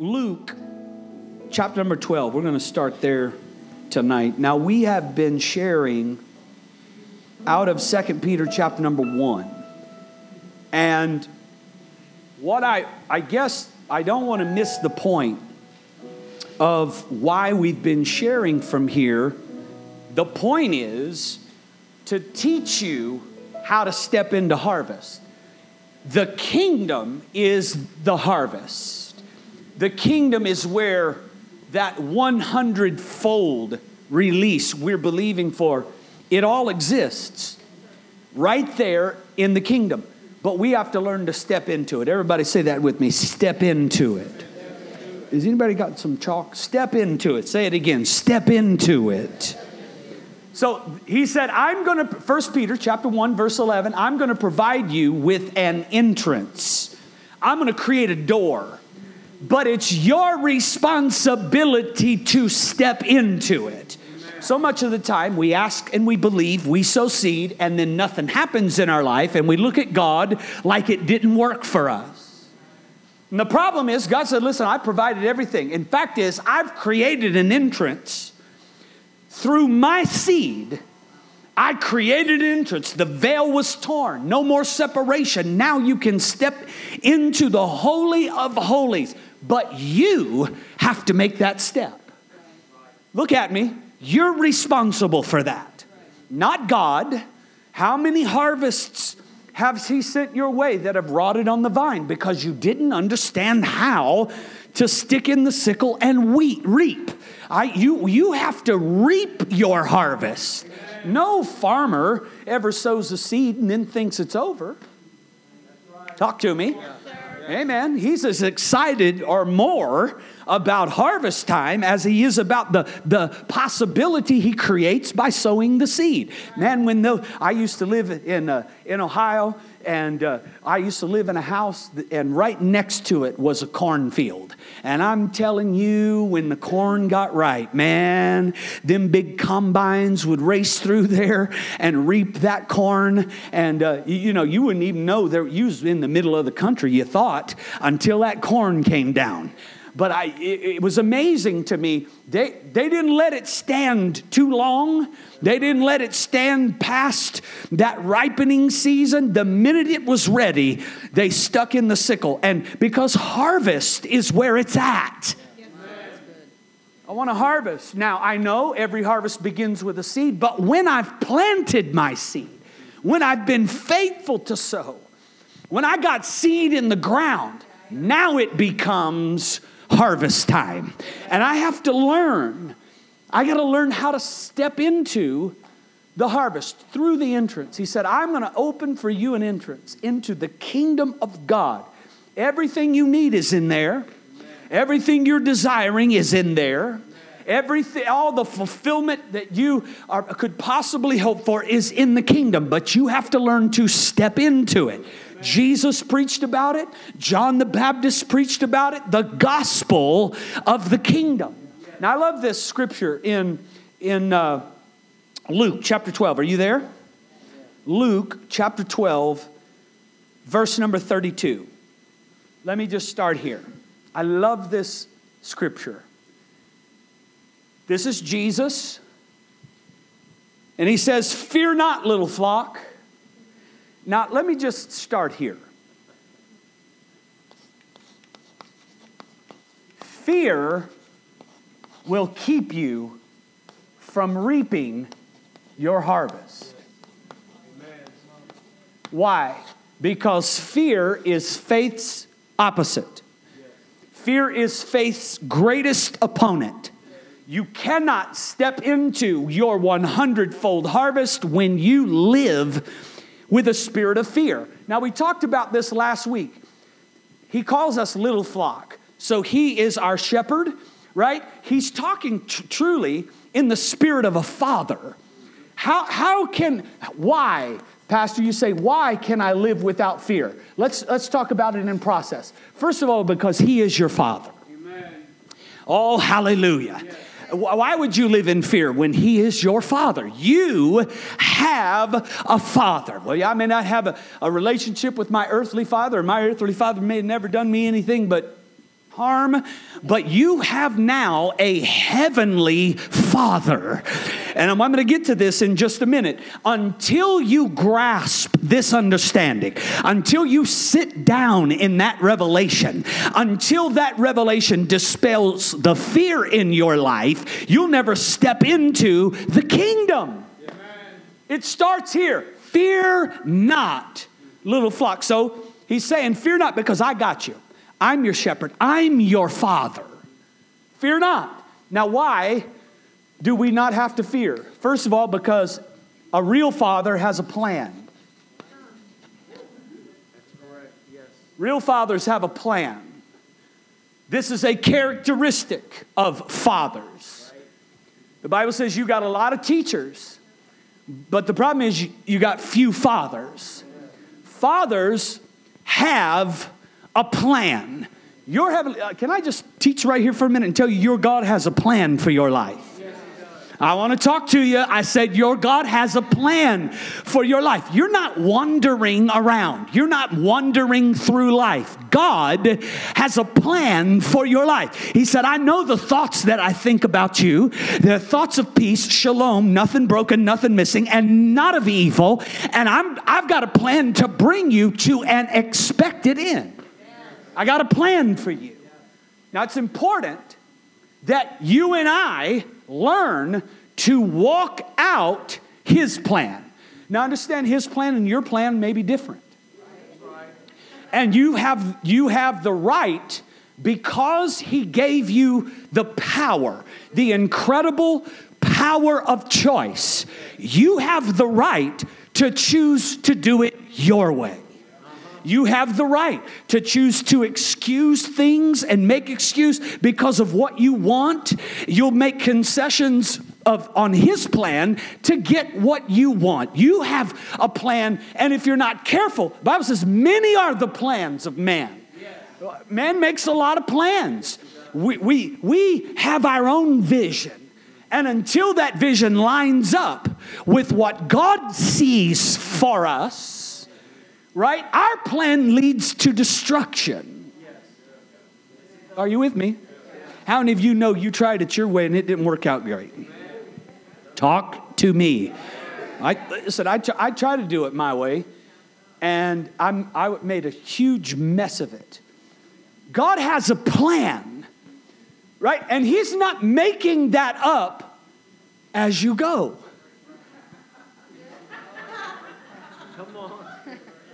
Luke chapter number 12. We're going to start there tonight. Now, we have been sharing out of Second Peter chapter number 1. And what I, I guess I don't want to miss the point of why we've been sharing from here. The point is to teach you how to step into harvest. The kingdom is the harvest. The kingdom is where that 100 fold release we're believing for, it all exists right there in the kingdom. But we have to learn to step into it. Everybody say that with me step into it. Has anybody got some chalk? Step into it. Say it again. Step into it. So he said, I'm going to, 1 Peter chapter 1, verse 11, I'm going to provide you with an entrance. I'm going to create a door, but it's your responsibility to step into it. So much of the time we ask and we believe, we sow seed, and then nothing happens in our life, and we look at God like it didn't work for us. And the problem is, God said, Listen, I provided everything. In fact, is I've created an entrance through my seed. I created an entrance. The veil was torn. No more separation. Now you can step into the Holy of Holies. But you have to make that step. Look at me. You're responsible for that, not God. How many harvests has He sent your way that have rotted on the vine because you didn't understand how to stick in the sickle and wheat, reap? I, you, you have to reap your harvest. No farmer ever sows a seed and then thinks it's over. Talk to me. Amen. He's as excited or more about harvest time as he is about the, the possibility he creates by sowing the seed. Man, when the, I used to live in, uh, in Ohio, and uh, I used to live in a house, and right next to it was a cornfield. And I'm telling you, when the corn got ripe, man, them big combines would race through there and reap that corn. And uh, you, you, know, you wouldn't even know they you was in the middle of the country, you thought, until that corn came down but I, it, it, was amazing to me. They, they didn't let it stand too long. They didn't let it stand past that ripening season. The minute it was ready, they stuck in the sickle. And because harvest is where it's at. I want to harvest. Now, I know every harvest begins with a seed, but when I've planted my seed, when I've been faithful to sow, when I got seed in the ground, now it becomes harvest time. And I have to learn. I got to learn how to step into the harvest through the entrance. He said, I'm going to open for you an entrance into the kingdom of God. Everything you need is in there, everything you're desiring is in there. Everything, all the fulfillment that you are, could possibly hope for is in the kingdom, but you have to learn to step into it. Jesus preached about it, John the Baptist preached about it, the gospel of the kingdom. Now, I love this scripture in, in uh, Luke chapter 12. Are you there? Luke chapter 12, verse number 32. Let me just start here. I love this scripture. This is Jesus, and he says, Fear not, little flock. Now, let me just start here. Fear will keep you from reaping your harvest. Why? Because fear is faith's opposite. Fear is faith's greatest opponent. You cannot step into your 100 fold harvest when you live with a spirit of fear. Now, we talked about this last week. He calls us little flock. So he is our shepherd, right? He's talking t- truly in the spirit of a father. How, how can, why, Pastor, you say, why can I live without fear? Let's, let's talk about it in process. First of all, because he is your father. Amen. Oh, hallelujah. Yes. Why would you live in fear when He is your Father? You have a Father. Well, I may not have a, a relationship with my earthly father, my earthly father may have never done me anything but harm, but you have now a heavenly Father. And I'm, I'm going to get to this in just a minute. Until you grasp this understanding, until you sit down in that revelation, until that revelation dispels the fear in your life, you'll never step into the kingdom. It starts here. Fear not, little flock. So he's saying, Fear not because I got you. I'm your shepherd. I'm your father. Fear not. Now, why do we not have to fear? First of all, because a real father has a plan. Real fathers have a plan. This is a characteristic of fathers. The Bible says you got a lot of teachers, but the problem is you got few fathers. Fathers have a plan. Your heavenly, uh, can I just teach right here for a minute and tell you your God has a plan for your life? I want to talk to you. I said, Your God has a plan for your life. You're not wandering around, you're not wandering through life. God has a plan for your life. He said, I know the thoughts that I think about you. They're thoughts of peace, shalom, nothing broken, nothing missing, and not of evil. And I'm, I've got a plan to bring you to an expected end. I got a plan for you. Now, it's important that you and I learn to walk out his plan. Now understand his plan and your plan may be different. And you have you have the right because he gave you the power, the incredible power of choice. You have the right to choose to do it your way. You have the right to choose to excuse things and make excuse because of what you want. You'll make concessions of on his plan to get what you want. You have a plan, and if you're not careful, Bible says many are the plans of man. Man makes a lot of plans. We, we, we have our own vision. And until that vision lines up with what God sees for us, right? Our plan leads to destruction. Are you with me? How many of you know you tried it your way and it didn't work out great? Talk to me. I listen. I, I try to do it my way, and I'm, I made a huge mess of it. God has a plan, right? And He's not making that up as you go.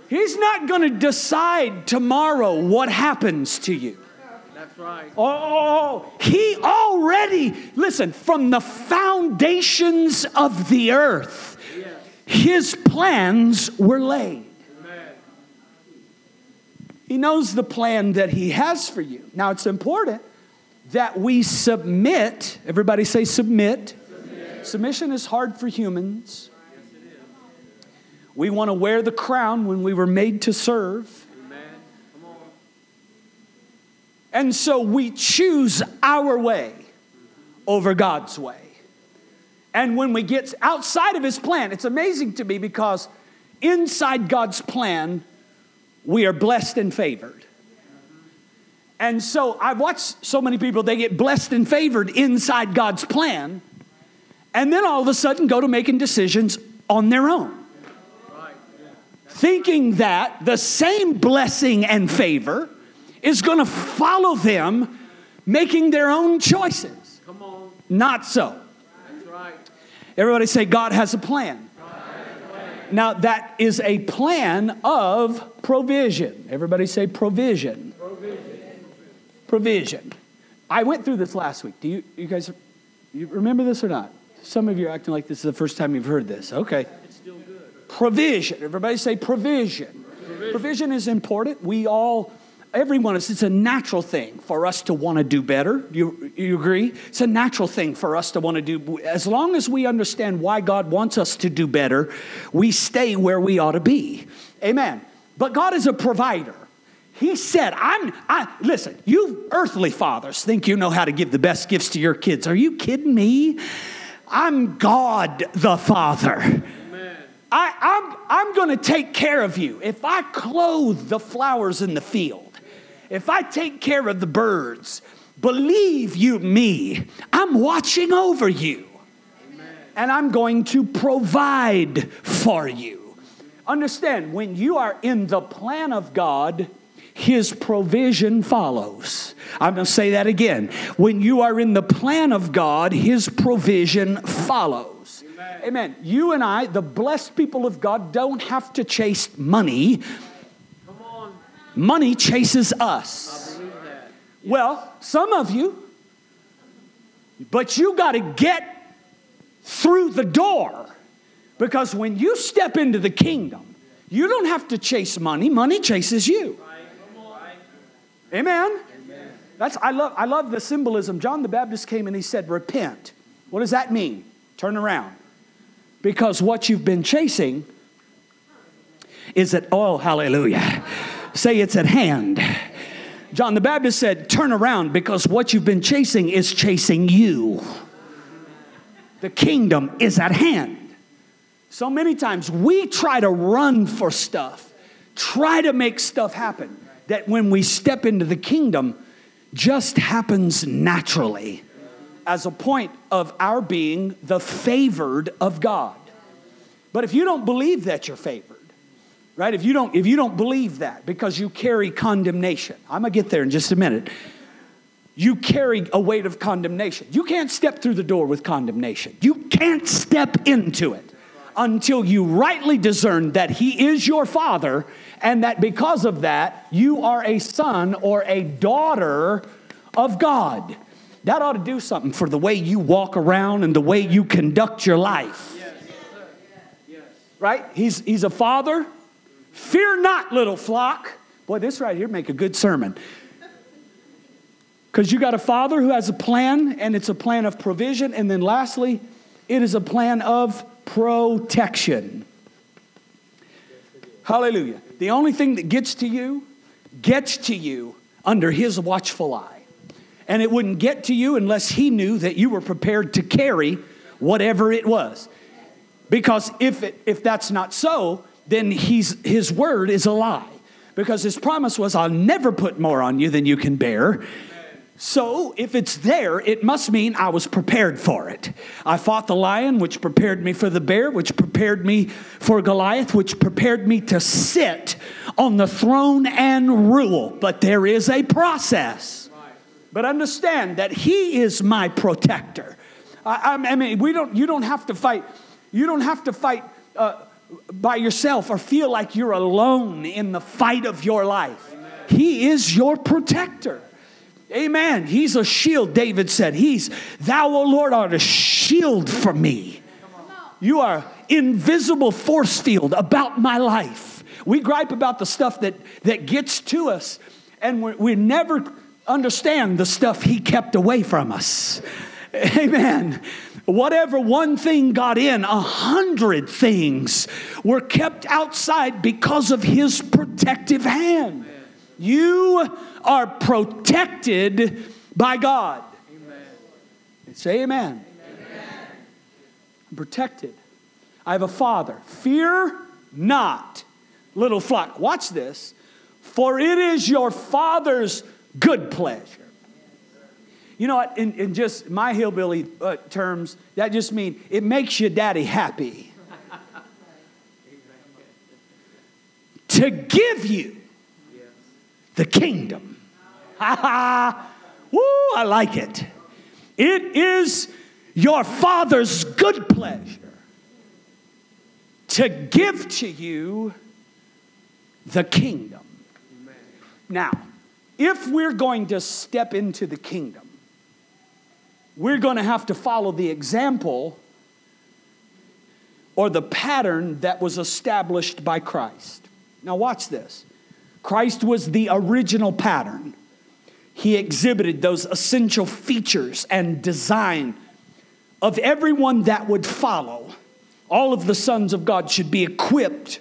He's not going to decide tomorrow what happens to you. That's right. Oh, oh, oh, oh, he already, listen, from the foundations of the earth, his plans were laid. Amen. He knows the plan that he has for you. Now, it's important that we submit. Everybody say submit. submit. Submission is hard for humans. We want to wear the crown when we were made to serve. And so we choose our way over God's way. And when we get outside of His plan, it's amazing to me because inside God's plan, we are blessed and favored. And so I've watched so many people, they get blessed and favored inside God's plan, and then all of a sudden go to making decisions on their own thinking that the same blessing and favor is going to follow them making their own choices. Come on. Not so. That's right. Everybody say, God has a plan. Now, that is a plan of provision. Everybody say provision. Provision. Provision. I went through this last week. Do you, you guys you remember this or not? Some of you are acting like this is the first time you've heard this. Okay. Provision. Everybody say provision. Provision, provision is important. We all, everyone, it's, it's a natural thing for us to want to do better. You, you agree? It's a natural thing for us to want to do. As long as we understand why God wants us to do better, we stay where we ought to be. Amen. But God is a provider. He said, I'm, I, listen, you earthly fathers think you know how to give the best gifts to your kids. Are you kidding me? I'm God the Father. I, I'm, I'm going to take care of you. If I clothe the flowers in the field if I take care of the birds, believe you me, I'm watching over you. And I'm going to provide for you. Understand, when you are in the plan of God, his provision follows. I'm going to say that again. When you are in the plan of God, His provision follows. Amen. Amen. You and I, the blessed people of God, don't have to chase money. Come on. Money chases us. Well, some of you, but you got to get through the door because when you step into the kingdom, you don't have to chase money, money chases you. Amen. Amen. That's I love I love the symbolism. John the Baptist came and he said, "Repent." What does that mean? Turn around. Because what you've been chasing is at oh hallelujah. Say it's at hand. John the Baptist said, "Turn around because what you've been chasing is chasing you." The kingdom is at hand. So many times we try to run for stuff, try to make stuff happen that when we step into the kingdom just happens naturally as a point of our being the favored of God. But if you don't believe that you're favored, right? If you don't if you don't believe that because you carry condemnation. I'm to get there in just a minute. You carry a weight of condemnation. You can't step through the door with condemnation. You can't step into it until you rightly discern that he is your father and that because of that, you are a son or a daughter of God. That ought to do something for the way you walk around and the way you conduct your life. Right? He's, he's a father. Fear not, little flock. Boy, this right here make a good sermon. Because you got a father who has a plan, and it's a plan of provision. And then lastly, it is a plan of protection. Hallelujah. The only thing that gets to you gets to you under his watchful eye. And it wouldn't get to you unless he knew that you were prepared to carry whatever it was. Because if, it, if that's not so, then he's, his word is a lie. Because his promise was, I'll never put more on you than you can bear. So, if it's there, it must mean I was prepared for it. I fought the lion, which prepared me for the bear, which prepared me for Goliath, which prepared me to sit on the throne and rule. But there is a process. But understand that He is my protector. I, I mean, we don't, you don't have to fight. You don't have to fight uh, by yourself or feel like you're alone in the fight of your life. Amen. He is your protector. Amen. He's a shield, David said. He's, Thou, O Lord, art a shield for me. You are invisible force field about my life. We gripe about the stuff that, that gets to us, and we, we never understand the stuff He kept away from us. Amen. Whatever one thing got in, a hundred things were kept outside because of His protective hand. You are protected by God. Amen. Say amen. amen. I'm protected. I have a father. Fear not, little flock. Watch this. For it is your father's good pleasure. You know what? In, in just my hillbilly uh, terms, that just means it makes your daddy happy. to give you the kingdom. Ha ha! Woo, I like it. It is your Father's good pleasure to give to you the kingdom. Now, if we're going to step into the kingdom, we're going to have to follow the example or the pattern that was established by Christ. Now, watch this. Christ was the original pattern. He exhibited those essential features and design of everyone that would follow. All of the sons of God should be equipped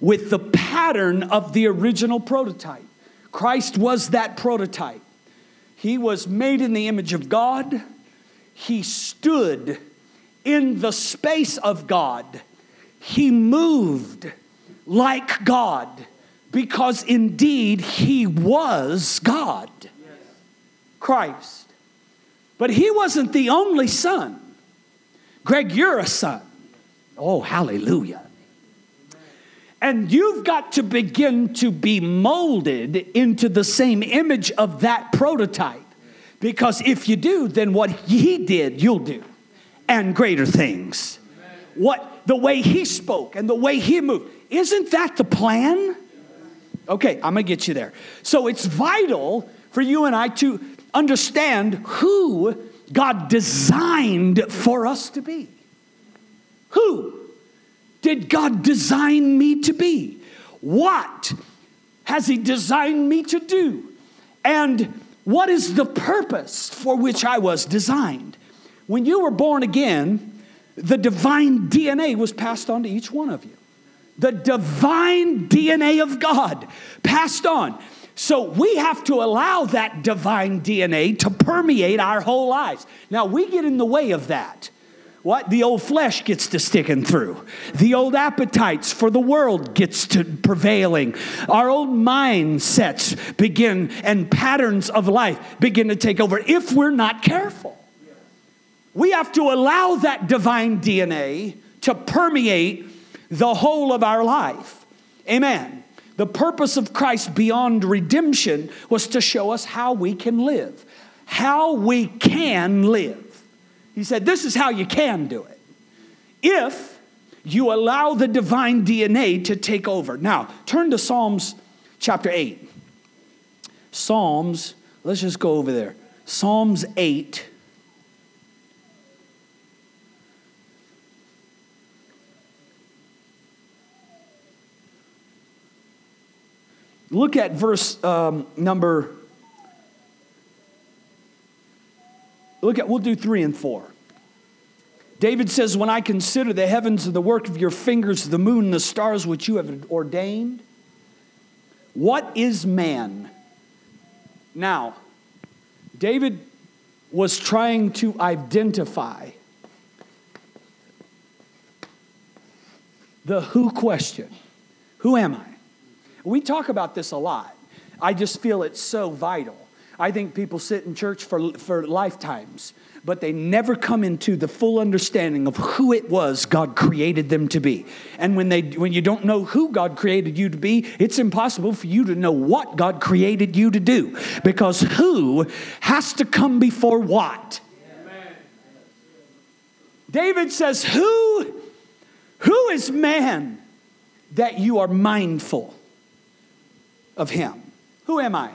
with the pattern of the original prototype. Christ was that prototype. He was made in the image of God. He stood in the space of God. He moved like God because indeed he was God, Christ. But he wasn't the only son. Greg, you're a son. Oh, hallelujah. And you've got to begin to be molded into the same image of that prototype. Because if you do, then what he did, you'll do, and greater things. What the way he spoke and the way he moved. Isn't that the plan? Okay, I'm gonna get you there. So it's vital for you and I to understand who God designed for us to be. Who did God design me to be? What has He designed me to do? And what is the purpose for which I was designed? When you were born again, the divine DNA was passed on to each one of you. The divine DNA of God passed on. So we have to allow that divine DNA to permeate our whole lives. Now, we get in the way of that. What? The old flesh gets to sticking through. The old appetites for the world gets to prevailing. Our old mindsets begin and patterns of life begin to take over if we're not careful. We have to allow that divine DNA to permeate the whole of our life. Amen. The purpose of Christ beyond redemption was to show us how we can live, how we can live. He said, This is how you can do it. If you allow the divine DNA to take over. Now, turn to Psalms chapter 8. Psalms, let's just go over there. Psalms 8. Look at verse um, number, look at, we'll do three and four. David says, When I consider the heavens and the work of your fingers, the moon and the stars which you have ordained, what is man? Now, David was trying to identify the who question Who am I? We talk about this a lot. I just feel it's so vital. I think people sit in church for, for lifetimes, but they never come into the full understanding of who it was God created them to be. And when, they, when you don't know who God created you to be, it's impossible for you to know what God created you to do. Because who has to come before what? David says, Who, who is man that you are mindful? of Him. Who am I?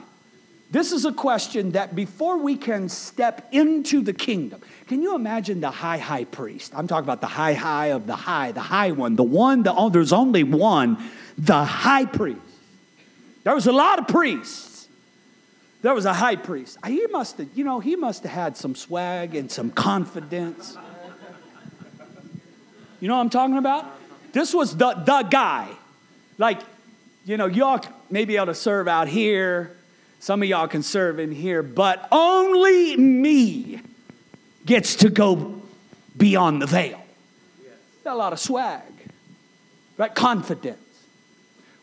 This is a question that before we can step into the kingdom, can you imagine the high, high priest? I'm talking about the high, high of the high, the high one, the one, the, oh, there's only one, the high priest. There was a lot of priests. There was a high priest. He must have, you know, he must have had some swag and some confidence. You know what I'm talking about? This was the, the guy. Like, you know, y'all may be able to serve out here. Some of y'all can serve in here, but only me gets to go beyond the veil. Got a lot of swag, right? Confidence.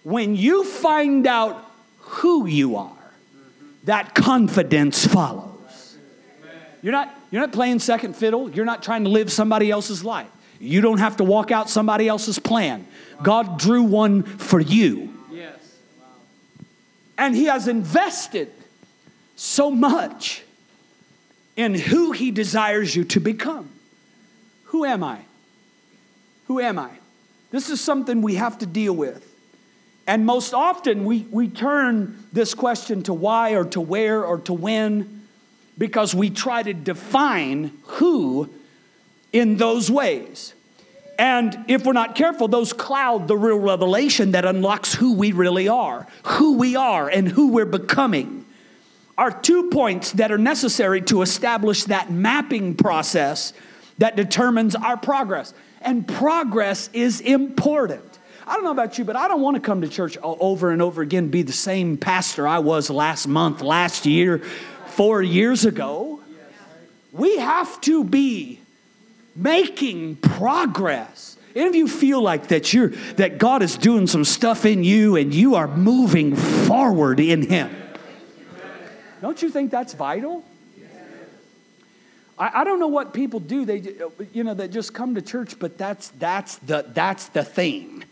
When you find out who you are, that confidence follows. You're not, you're not playing second fiddle. You're not trying to live somebody else's life. You don't have to walk out somebody else's plan. God drew one for you. And he has invested so much in who he desires you to become. Who am I? Who am I? This is something we have to deal with. And most often we, we turn this question to why or to where or to when because we try to define who in those ways. And if we're not careful, those cloud the real revelation that unlocks who we really are, who we are, and who we're becoming. Are two points that are necessary to establish that mapping process that determines our progress. And progress is important. I don't know about you, but I don't want to come to church over and over again, be the same pastor I was last month, last year, four years ago. We have to be making progress. Any of you feel like that you're that God is doing some stuff in you and you are moving forward in Him? Don't you think that's vital? I, I don't know what people do. They, you know, they just come to church, but that's that's the that's the thing.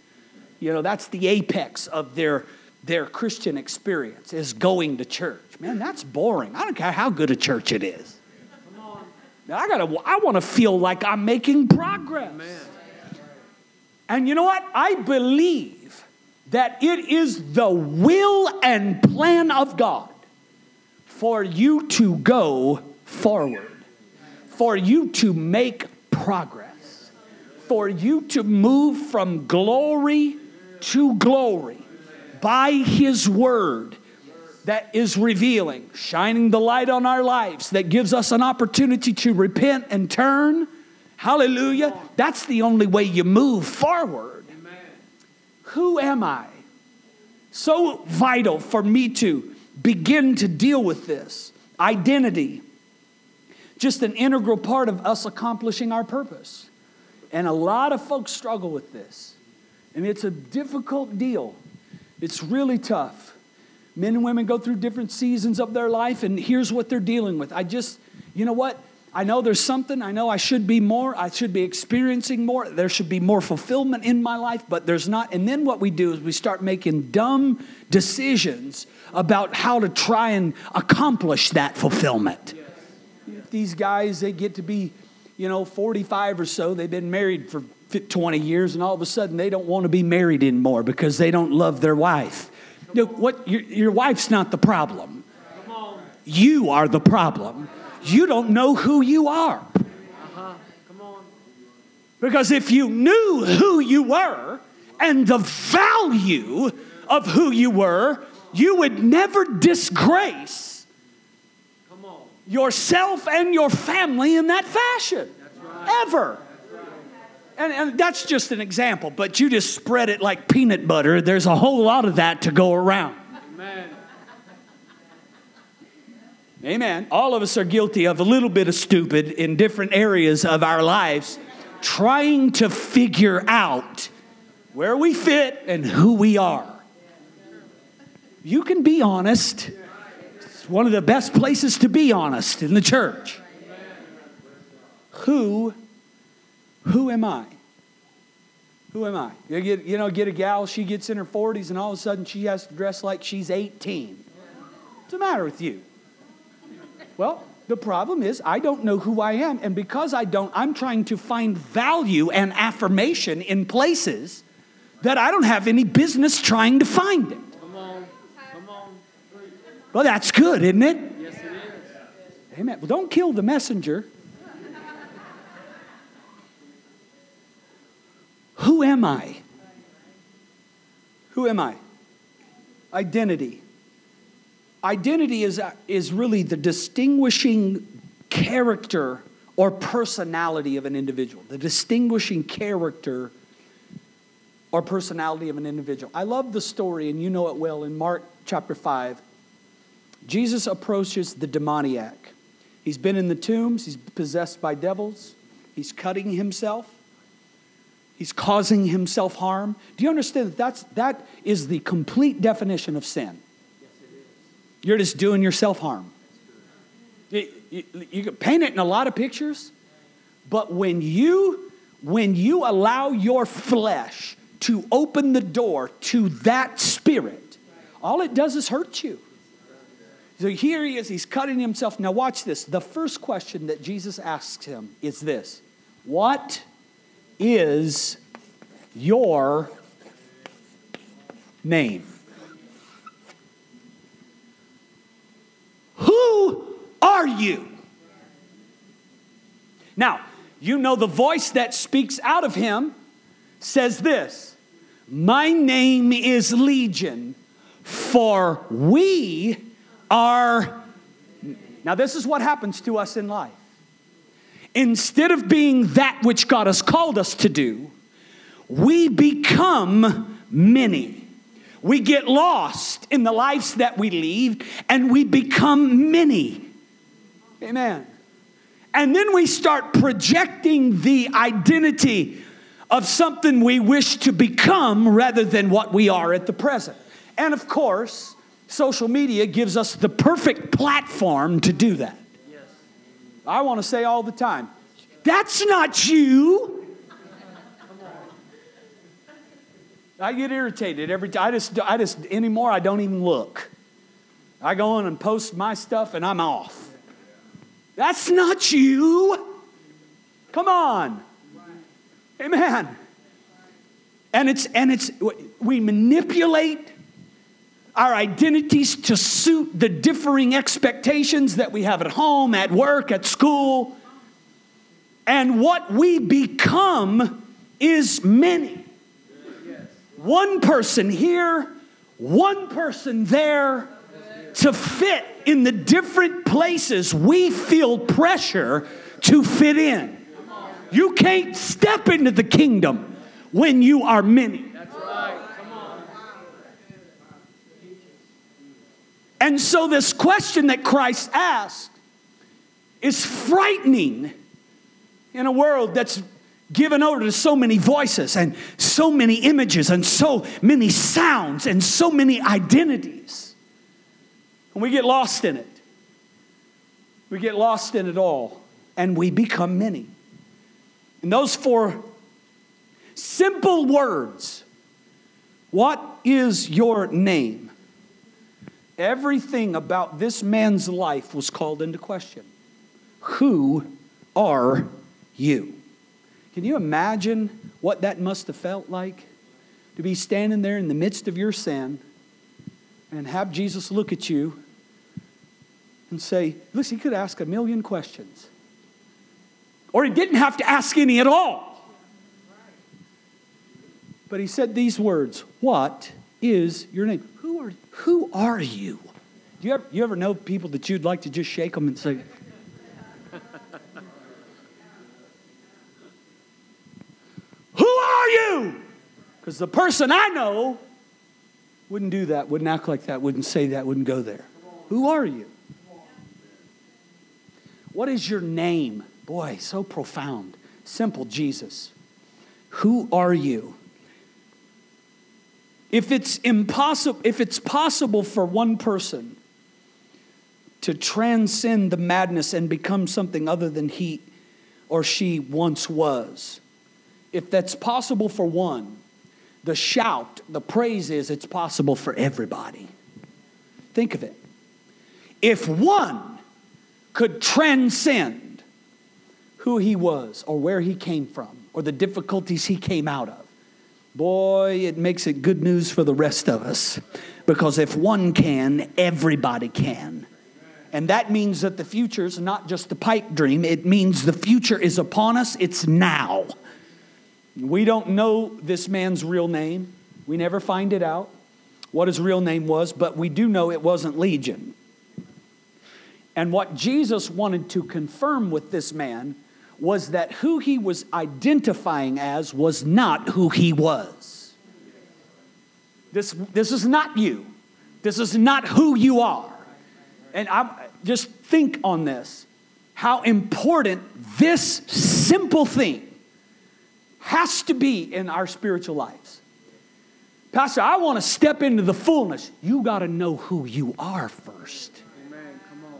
You know, that's the apex of their their Christian experience is going to church. Man, that's boring. I don't care how good a church it is. Now, I gotta. I want to feel like I'm making progress. And you know what? I believe that it is the will and plan of God for you to go forward, for you to make progress, for you to move from glory to glory by His Word that is revealing, shining the light on our lives, that gives us an opportunity to repent and turn. Hallelujah. That's the only way you move forward. Who am I? So vital for me to begin to deal with this. Identity, just an integral part of us accomplishing our purpose. And a lot of folks struggle with this. And it's a difficult deal. It's really tough. Men and women go through different seasons of their life, and here's what they're dealing with. I just, you know what? I know there's something. I know I should be more. I should be experiencing more. There should be more fulfillment in my life, but there's not. And then what we do is we start making dumb decisions about how to try and accomplish that fulfillment. These guys, they get to be, you know, 45 or so. They've been married for 20 years, and all of a sudden they don't want to be married anymore because they don't love their wife. What, your, your wife's not the problem. You are the problem. You don't know who you are. Because if you knew who you were and the value of who you were, you would never disgrace yourself and your family in that fashion. Ever. And, and that's just an example, but you just spread it like peanut butter. There's a whole lot of that to go around. Amen. Amen. All of us are guilty of a little bit of stupid in different areas of our lives, trying to figure out where we fit and who we are. You can be honest. It's one of the best places to be honest in the church. Who who am I? Who am I? You, get, you know, get a gal, she gets in her 40s, and all of a sudden she has to dress like she's 18. What's the matter with you? Well, the problem is I don't know who I am, and because I don't, I'm trying to find value and affirmation in places that I don't have any business trying to find it. Come on. Come on. Well, that's good, isn't it? Yes, it is. Amen. Well, don't kill the messenger. Who am I? Who am I? Identity. Identity is, is really the distinguishing character or personality of an individual, the distinguishing character or personality of an individual. I love the story, and you know it well, in Mark chapter 5. Jesus approaches the demoniac. He's been in the tombs, he's possessed by devils, he's cutting himself. He's causing himself harm. Do you understand that that's, that is the complete definition of sin? You're just doing yourself harm. You, you, you can paint it in a lot of pictures, but when you when you allow your flesh to open the door to that spirit, all it does is hurt you. So here he is, he's cutting himself. Now, watch this. The first question that Jesus asks him is this What is your name? Who are you? Now, you know the voice that speaks out of him says this My name is Legion, for we are. Now, this is what happens to us in life. Instead of being that which God has called us to do, we become many. We get lost in the lives that we lead and we become many. Amen. And then we start projecting the identity of something we wish to become rather than what we are at the present. And of course, social media gives us the perfect platform to do that. I want to say all the time, that's not you. I get irritated every time. I just, I just, anymore, I don't even look. I go on and post my stuff and I'm off. That's not you. Come on. Amen. And it's, and it's, we manipulate our identities to suit the differing expectations that we have at home, at work, at school. And what we become is many. One person here, one person there, to fit in the different places we feel pressure to fit in. You can't step into the kingdom when you are many. That's right. Come on. And so, this question that Christ asked is frightening in a world that's given over to so many voices and so many images and so many sounds and so many identities. And we get lost in it. We get lost in it all and we become many. And those four simple words What is your name? Everything about this man's life was called into question. Who are you? Can you imagine what that must have felt like? To be standing there in the midst of your sin and have Jesus look at you and say, Listen, he could ask a million questions. Or he didn't have to ask any at all. But he said these words What is your name? Who are, who are you? Do you ever, you ever know people that you'd like to just shake them and say, Who are you? Because the person I know wouldn't do that, wouldn't act like that, wouldn't say that, wouldn't go there. Who are you? What is your name? Boy, so profound. Simple Jesus. Who are you? If it's impossible, if it's possible for one person to transcend the madness and become something other than he or she once was, if that's possible for one, the shout, the praise is it's possible for everybody. Think of it. If one could transcend who he was or where he came from or the difficulties he came out of, boy, it makes it good news for the rest of us. Because if one can, everybody can. And that means that the future is not just a pipe dream, it means the future is upon us, it's now. We don't know this man's real name. We never find it out what his real name was, but we do know it wasn't Legion. And what Jesus wanted to confirm with this man was that who he was identifying as was not who he was. This, this is not you. This is not who you are. And I just think on this how important this simple thing has to be in our spiritual lives. Pastor, I want to step into the fullness. You got to know who you are first. Amen. Come on.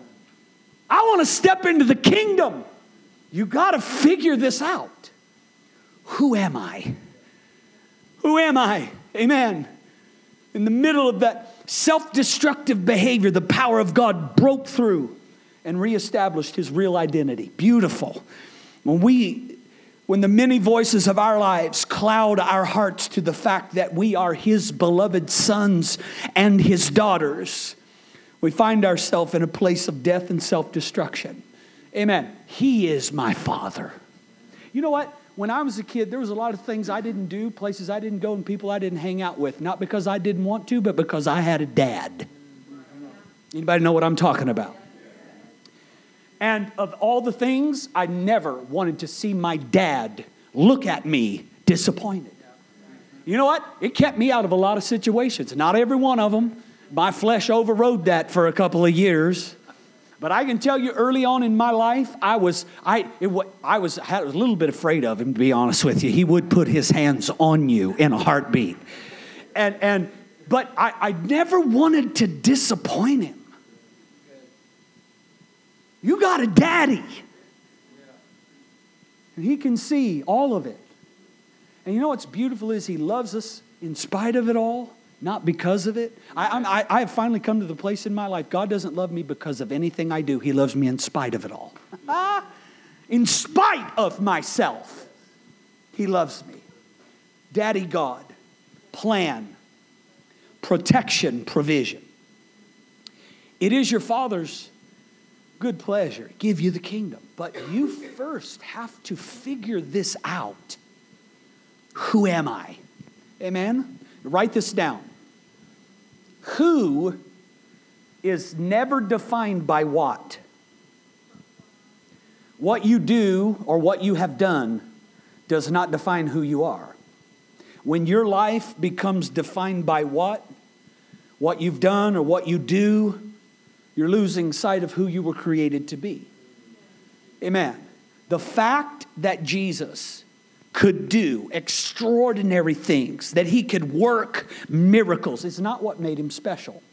I want to step into the kingdom. You got to figure this out. Who am I? Who am I? Amen. In the middle of that self destructive behavior, the power of God broke through and reestablished his real identity. Beautiful. When we when the many voices of our lives cloud our hearts to the fact that we are His beloved sons and His daughters, we find ourselves in a place of death and self destruction. Amen. He is my Father. You know what? When I was a kid, there was a lot of things I didn't do, places I didn't go, and people I didn't hang out with. Not because I didn't want to, but because I had a dad. Anybody know what I'm talking about? And of all the things, I never wanted to see my dad look at me disappointed. You know what? It kept me out of a lot of situations. Not every one of them. My flesh overrode that for a couple of years. But I can tell you early on in my life, I was, I, it, I was, I was a little bit afraid of him, to be honest with you. He would put his hands on you in a heartbeat. And, and, but I, I never wanted to disappoint him. You got a daddy. And he can see all of it. And you know what's beautiful is he loves us in spite of it all not because of it. I, I, I have finally come to the place in my life God doesn't love me because of anything I do, He loves me in spite of it all. in spite of myself, He loves me. Daddy God, plan, protection, provision. It is your Father's good pleasure give you the kingdom, but you first have to figure this out. Who am I? Amen? Write this down. Who is never defined by what? What you do or what you have done does not define who you are. When your life becomes defined by what? What you've done or what you do, you're losing sight of who you were created to be. Amen. The fact that Jesus could do extraordinary things, that he could work miracles, is not what made him special.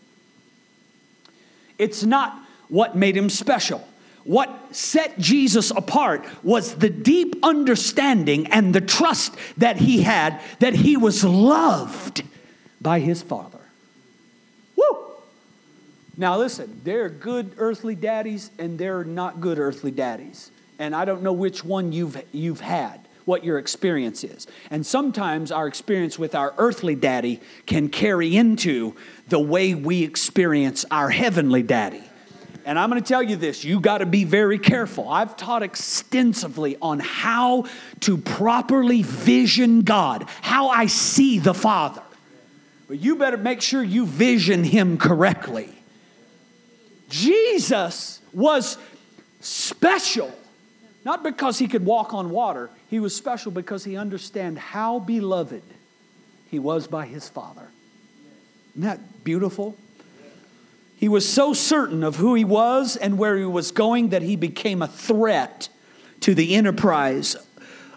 It's not what made him special. What set Jesus apart was the deep understanding and the trust that he had that he was loved by his Father. Woo! Now, listen, there are good earthly daddies and there are not good earthly daddies. And I don't know which one you've, you've had what your experience is. And sometimes our experience with our earthly daddy can carry into the way we experience our heavenly daddy. And I'm going to tell you this you got to be very careful. I've taught extensively on how to properly vision God, how I see the Father. But you better make sure you vision Him correctly. Jesus was special not because he could walk on water, he was special because he understood how beloved he was by his Father. Isn't that beautiful? He was so certain of who he was and where he was going that he became a threat to the enterprise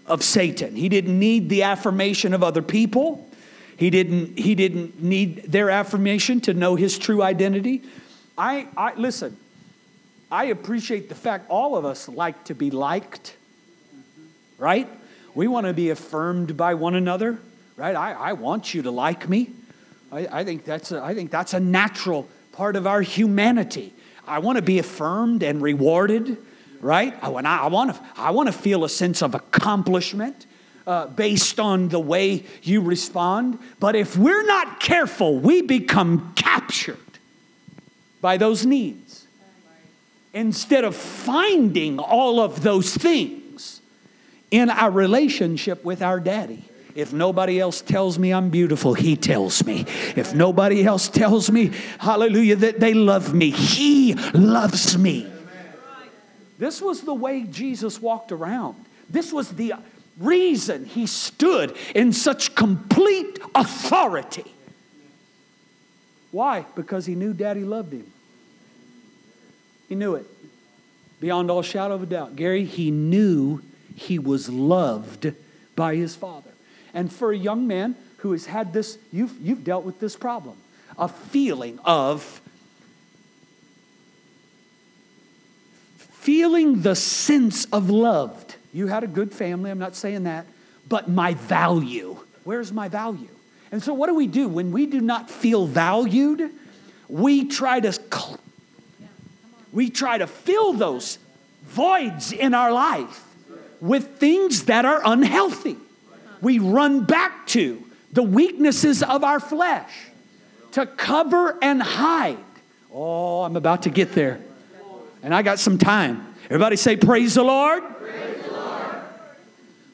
of Satan. He didn't need the affirmation of other people. He didn't, he didn't need their affirmation to know his true identity. I, I listen, I appreciate the fact all of us like to be liked, right? We want to be affirmed by one another, right? I, I want you to like me. I, I, think that's a, I think that's a natural part of our humanity. I want to be affirmed and rewarded, right? I, want, I, want, to, I want to feel a sense of accomplishment. Uh, based on the way you respond. But if we're not careful, we become captured by those needs instead of finding all of those things in our relationship with our daddy. If nobody else tells me I'm beautiful, he tells me. If nobody else tells me, hallelujah, that they love me, he loves me. This was the way Jesus walked around. This was the reason he stood in such complete authority. Why? Because he knew daddy loved him. He knew it beyond all shadow of a doubt. Gary, he knew he was loved by his father. And for a young man who has had this, you've, you've dealt with this problem a feeling of feeling the sense of loved. You had a good family, I'm not saying that, but my value. Where's my value? And so, what do we do when we do not feel valued? We try to we try to fill those voids in our life with things that are unhealthy. We run back to the weaknesses of our flesh to cover and hide. Oh, I'm about to get there. And I got some time. Everybody say, Praise the Lord.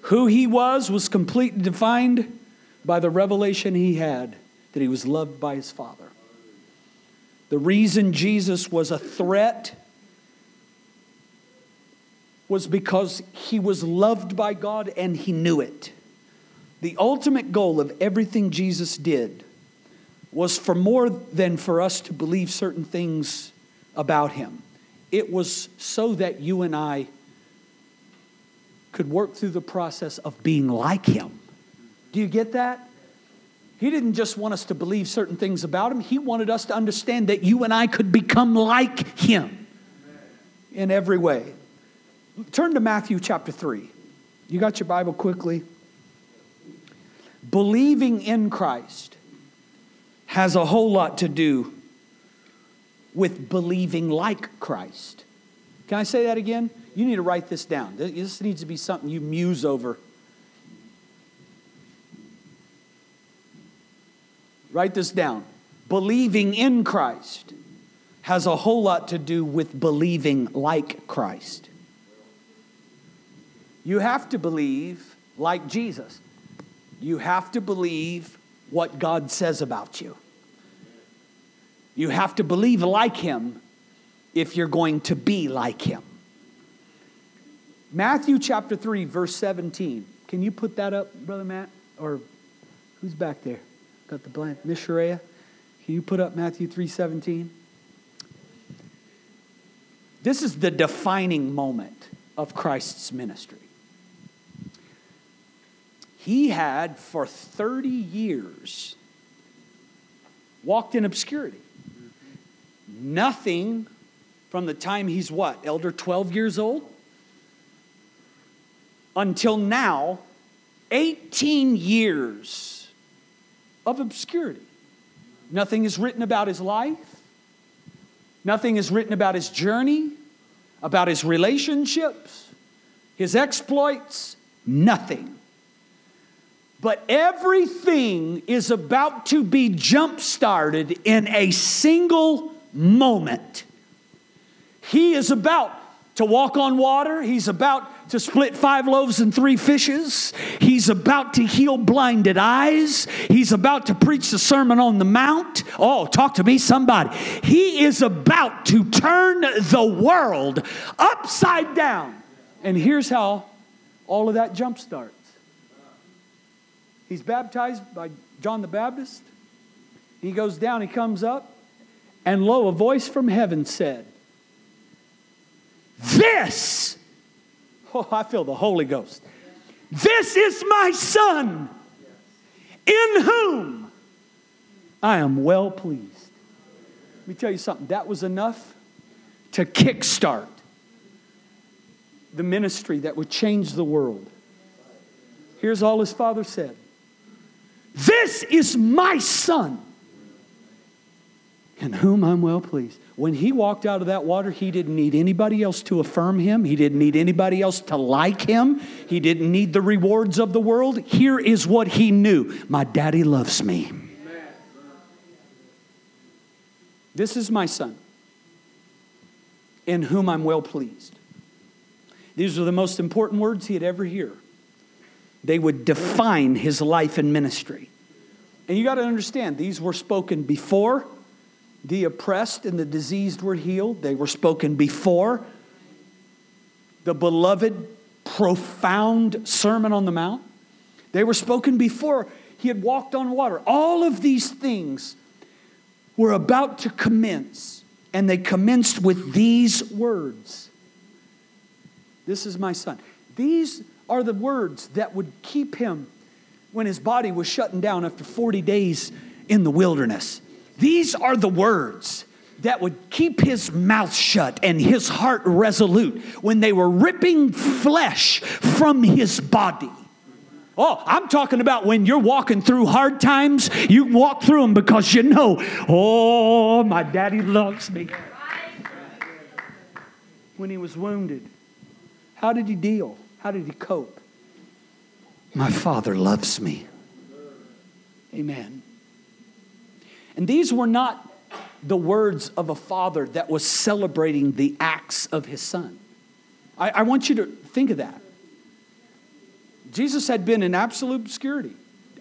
Who he was was completely defined by the revelation he had that he was loved by his Father. The reason Jesus was a threat was because he was loved by God and he knew it. The ultimate goal of everything Jesus did was for more than for us to believe certain things about him. it was so that you and I could work through the process of being like him. Do you get that? He didn't just want us to believe certain things about him, he wanted us to understand that you and I could become like him in every way. Turn to Matthew chapter 3. You got your Bible quickly? Believing in Christ has a whole lot to do with believing like Christ. Can I say that again? You need to write this down. This needs to be something you muse over. Write this down. Believing in Christ has a whole lot to do with believing like Christ. You have to believe like Jesus. You have to believe what God says about you. You have to believe like Him if you're going to be like Him. Matthew chapter 3, verse 17. Can you put that up, Brother Matt? Or who's back there? Got the blank. Miss Sharia? Can you put up Matthew 3 17? This is the defining moment of Christ's ministry. He had for 30 years walked in obscurity. Nothing from the time he's what, elder 12 years old? Until now, 18 years of obscurity. Nothing is written about his life. Nothing is written about his journey, about his relationships, his exploits, nothing. But everything is about to be jump started in a single moment. He is about to walk on water. He's about to split five loaves and three fishes. He's about to heal blinded eyes. He's about to preach the Sermon on the Mount. Oh, talk to me, somebody. He is about to turn the world upside down. And here's how all of that jump starts. He's baptized by John the Baptist. He goes down, he comes up, and lo, a voice from heaven said, This, oh, I feel the Holy Ghost. This is my Son, in whom I am well pleased. Let me tell you something, that was enough to kickstart the ministry that would change the world. Here's all his father said This is my son in whom I'm well pleased. When he walked out of that water, he didn't need anybody else to affirm him. He didn't need anybody else to like him. He didn't need the rewards of the world. Here is what he knew My daddy loves me. This is my son, in whom I'm well pleased. These are the most important words he had ever hear. They would define his life and ministry. And you got to understand, these were spoken before the oppressed and the diseased were healed. They were spoken before the beloved, profound Sermon on the Mount. They were spoken before he had walked on water. All of these things were about to commence, and they commenced with these words This is my son. These are the words that would keep him when his body was shutting down after 40 days in the wilderness. These are the words that would keep his mouth shut and his heart resolute when they were ripping flesh from his body. Oh, I'm talking about when you're walking through hard times, you can walk through them because you know, oh, my daddy loves me. When he was wounded, how did he deal? How did he cope? My father loves me. Amen. And these were not the words of a father that was celebrating the acts of his son. I, I, want you to think of that. Jesus had been in absolute obscurity.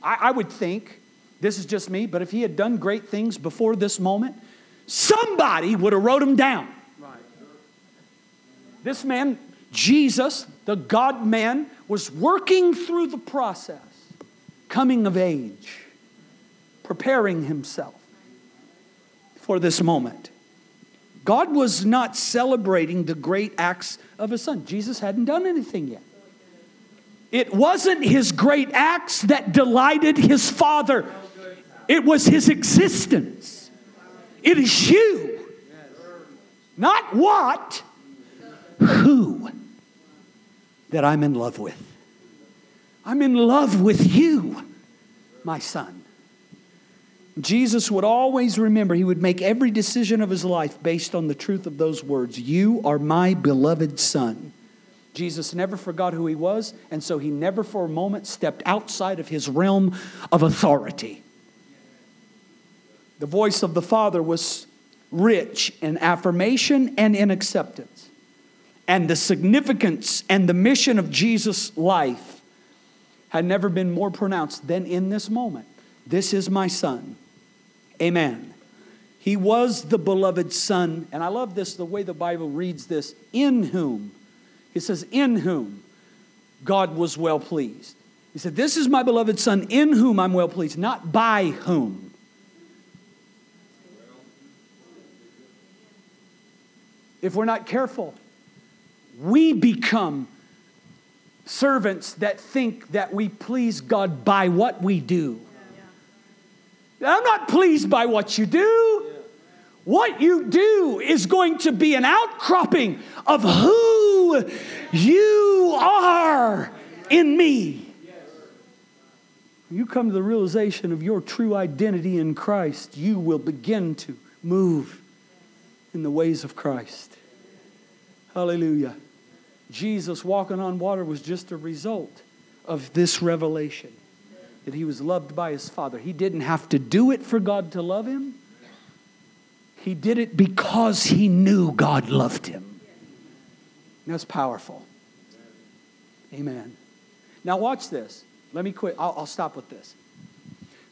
I, I would think, this is just me, but if he had done great things before this moment, somebody would have wrote him down. This man, Jesus, the God man, was working through the process, coming of age, preparing himself for this moment. God was not celebrating the great acts of his son. Jesus hadn't done anything yet. It wasn't his great acts that delighted his father, it was his existence. It is you, not what, who that I'm in love with. I'm in love with you, my son. Jesus would always remember, he would make every decision of his life based on the truth of those words You are my beloved son. Jesus never forgot who he was, and so he never for a moment stepped outside of his realm of authority. The voice of the Father was rich in affirmation and in acceptance. And the significance and the mission of Jesus' life had never been more pronounced than in this moment. This is my son. Amen. He was the beloved son. And I love this, the way the Bible reads this in whom. He says, in whom God was well pleased. He said, This is my beloved son in whom I'm well pleased, not by whom. If we're not careful, we become servants that think that we please God by what we do. I'm not pleased by what you do. What you do is going to be an outcropping of who you are in me. You come to the realization of your true identity in Christ, you will begin to move in the ways of Christ. Hallelujah. Jesus walking on water was just a result of this revelation that he was loved by his Father. He didn't have to do it for God to love him, he did it because he knew God loved him. That's powerful. Amen. Now, watch this. Let me quit. I'll, I'll stop with this.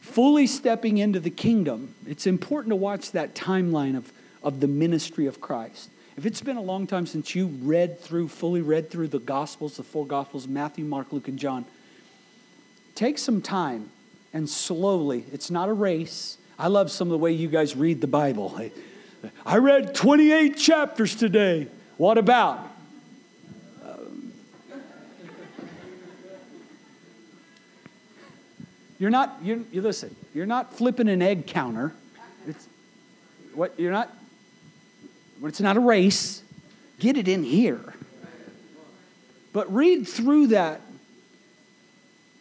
Fully stepping into the kingdom, it's important to watch that timeline of, of the ministry of Christ. If it's been a long time since you read through, fully read through the Gospels, the four Gospels Matthew, Mark, Luke, and John, take some time and slowly, it's not a race. I love some of the way you guys read the Bible. I, I read 28 chapters today. What about? You're not, you, you listen, you're not flipping an egg counter. It's, what, you're not it's not a race, get it in here. But read through that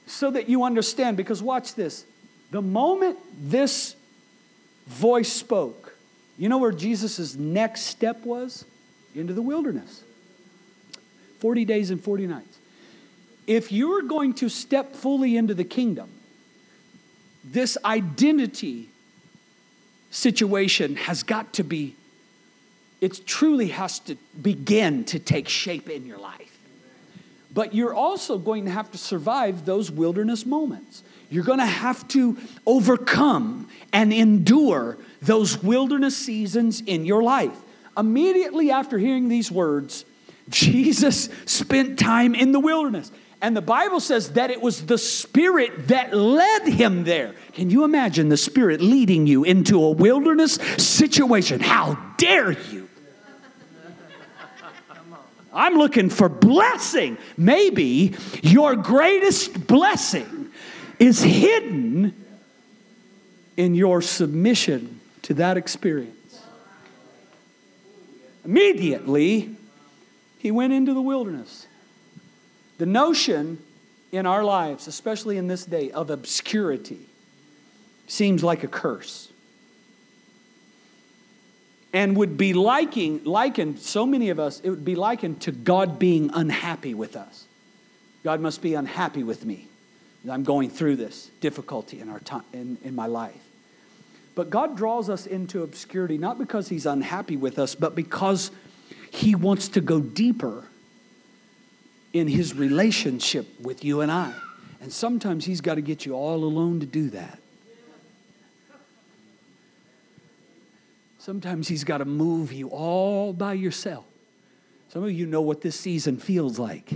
so that you understand. Because watch this. The moment this voice spoke, you know where Jesus' next step was? Into the wilderness. 40 days and 40 nights. If you're going to step fully into the kingdom, this identity situation has got to be it truly has to begin to take shape in your life. But you're also going to have to survive those wilderness moments. You're going to have to overcome and endure those wilderness seasons in your life. Immediately after hearing these words, Jesus spent time in the wilderness. And the Bible says that it was the Spirit that led him there. Can you imagine the Spirit leading you into a wilderness situation? How dare you? I'm looking for blessing. Maybe your greatest blessing is hidden in your submission to that experience. Immediately, he went into the wilderness. The notion in our lives, especially in this day, of obscurity seems like a curse and would be liking, likened, so many of us, it would be likened to God being unhappy with us. God must be unhappy with me. I'm going through this difficulty in, our time, in, in my life. But God draws us into obscurity not because He's unhappy with us, but because He wants to go deeper in His relationship with you and I. And sometimes He's got to get you all alone to do that. Sometimes He's got to move you all by yourself. Some of you know what this season feels like.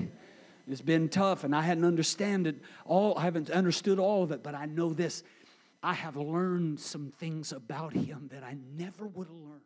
It's been tough, and I hadn't understand it all. I haven't understood all of it, but I know this. I have learned some things about Him that I never would have learned